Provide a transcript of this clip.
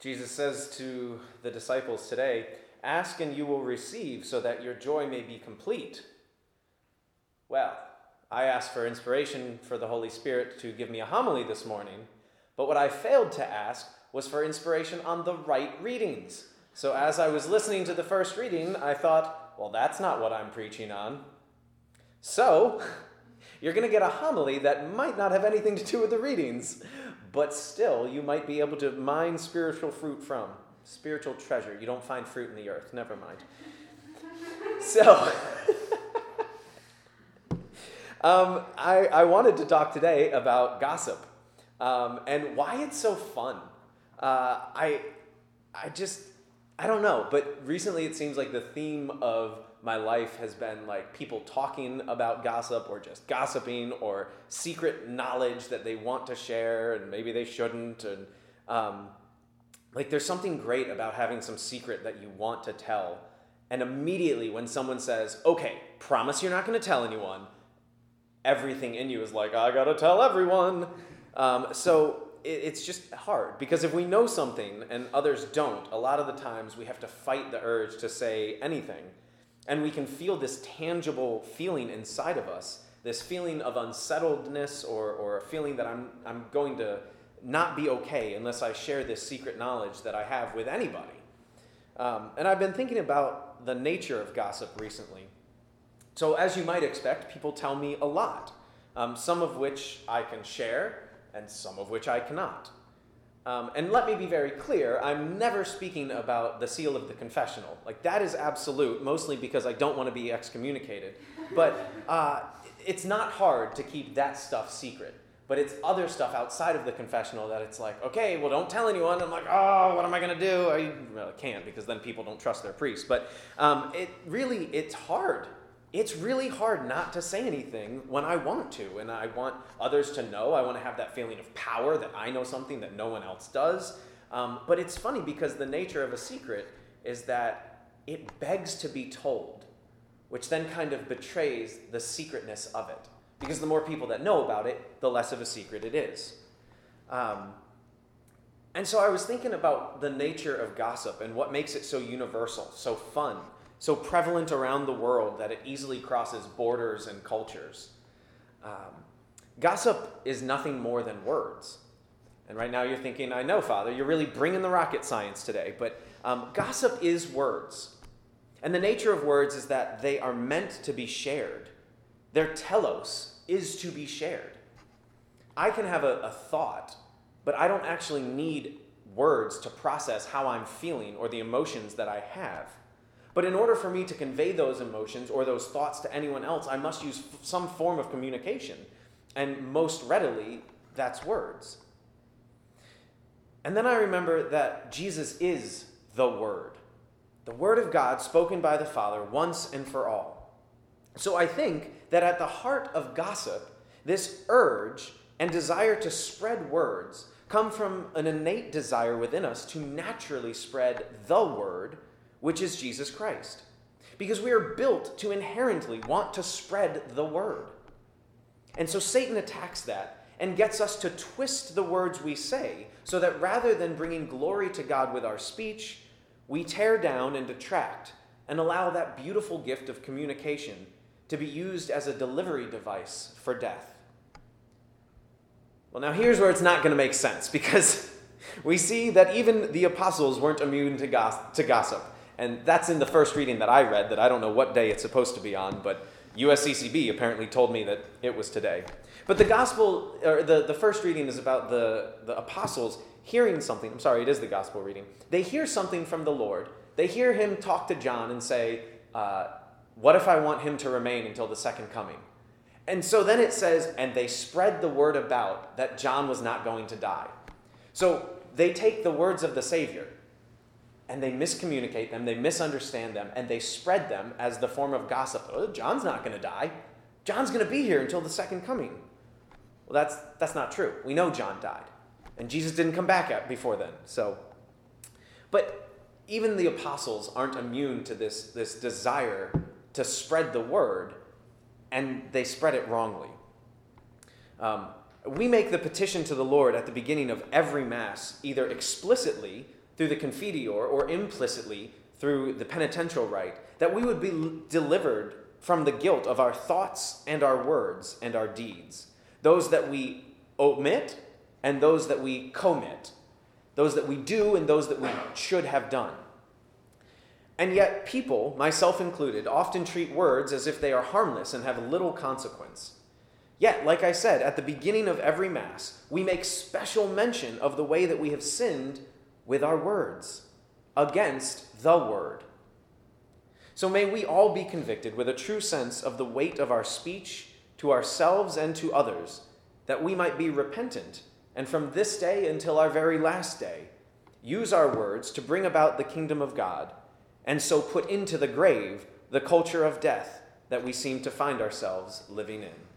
Jesus says to the disciples today, Ask and you will receive, so that your joy may be complete. Well, I asked for inspiration for the Holy Spirit to give me a homily this morning, but what I failed to ask was for inspiration on the right readings. So as I was listening to the first reading, I thought, well, that's not what I'm preaching on. So, you're going to get a homily that might not have anything to do with the readings, but still you might be able to mine spiritual fruit from. Spiritual treasure. You don't find fruit in the earth. Never mind. So, um, I, I wanted to talk today about gossip um, and why it's so fun. Uh, I, I just, I don't know, but recently it seems like the theme of my life has been like people talking about gossip or just gossiping or secret knowledge that they want to share and maybe they shouldn't. And um, like there's something great about having some secret that you want to tell. And immediately when someone says, okay, promise you're not going to tell anyone, everything in you is like, I got to tell everyone. Um, so it's just hard because if we know something and others don't, a lot of the times we have to fight the urge to say anything. And we can feel this tangible feeling inside of us, this feeling of unsettledness or, or a feeling that I'm, I'm going to not be okay unless I share this secret knowledge that I have with anybody. Um, and I've been thinking about the nature of gossip recently. So, as you might expect, people tell me a lot, um, some of which I can share, and some of which I cannot. Um, and let me be very clear I'm never speaking about the seal of the confessional. Like, that is absolute, mostly because I don't want to be excommunicated. But uh, it's not hard to keep that stuff secret. But it's other stuff outside of the confessional that it's like, okay, well, don't tell anyone. I'm like, oh, what am I going to do? I well, can't because then people don't trust their priest. But um, it really, it's hard it's really hard not to say anything when I want to, and I want others to know. I want to have that feeling of power that I know something that no one else does. Um, but it's funny because the nature of a secret is that it begs to be told, which then kind of betrays the secretness of it. Because the more people that know about it, the less of a secret it is. Um, and so I was thinking about the nature of gossip and what makes it so universal, so fun so prevalent around the world that it easily crosses borders and cultures. Um, gossip is nothing more than words. And right now you're thinking, I know, Father, you're really bringing the rocket science today, but um, gossip is words. And the nature of words is that they are meant to be shared. Their telos is to be shared. I can have a, a thought, but I don't actually need words to process how I'm feeling or the emotions that I have. But in order for me to convey those emotions or those thoughts to anyone else, I must use f- some form of communication. And most readily, that's words. And then I remember that Jesus is the Word, the Word of God spoken by the Father once and for all. So I think that at the heart of gossip, this urge and desire to spread words come from an innate desire within us to naturally spread the Word which is Jesus Christ. Because we are built to inherently want to spread the word. And so Satan attacks that and gets us to twist the words we say so that rather than bringing glory to God with our speech, we tear down and detract and allow that beautiful gift of communication to be used as a delivery device for death. Well, now here's where it's not going to make sense because we see that even the apostles weren't immune to, gossip. And that's in the first reading that I read, that I don't know what day it's supposed to be on, but USCCB apparently told me that it was today. But the gospel, or the, the first reading is about the, the apostles hearing something. I'm sorry, it is the gospel reading. They hear something from the Lord. They hear him talk to John and say, uh, What if I want him to remain until the second coming? And so then it says, And they spread the word about that John was not going to die. So they take the words of the Savior and they miscommunicate them, they misunderstand them, and they spread them as the form of gossip. Oh, John's not going to die. John's going to be here until the second coming. Well, that's, that's not true. We know John died, and Jesus didn't come back before then. So, but even the apostles aren't immune to this, this desire to spread the word, and they spread it wrongly. Um, we make the petition to the Lord at the beginning of every Mass, either explicitly through the confiteor or implicitly through the penitential rite, that we would be delivered from the guilt of our thoughts and our words and our deeds, those that we omit and those that we commit, those that we do and those that we should have done. And yet, people, myself included, often treat words as if they are harmless and have little consequence. Yet, like I said, at the beginning of every Mass, we make special mention of the way that we have sinned with our words against the Word. So may we all be convicted with a true sense of the weight of our speech to ourselves and to others, that we might be repentant, and from this day until our very last day, use our words to bring about the kingdom of God and so put into the grave the culture of death that we seem to find ourselves living in.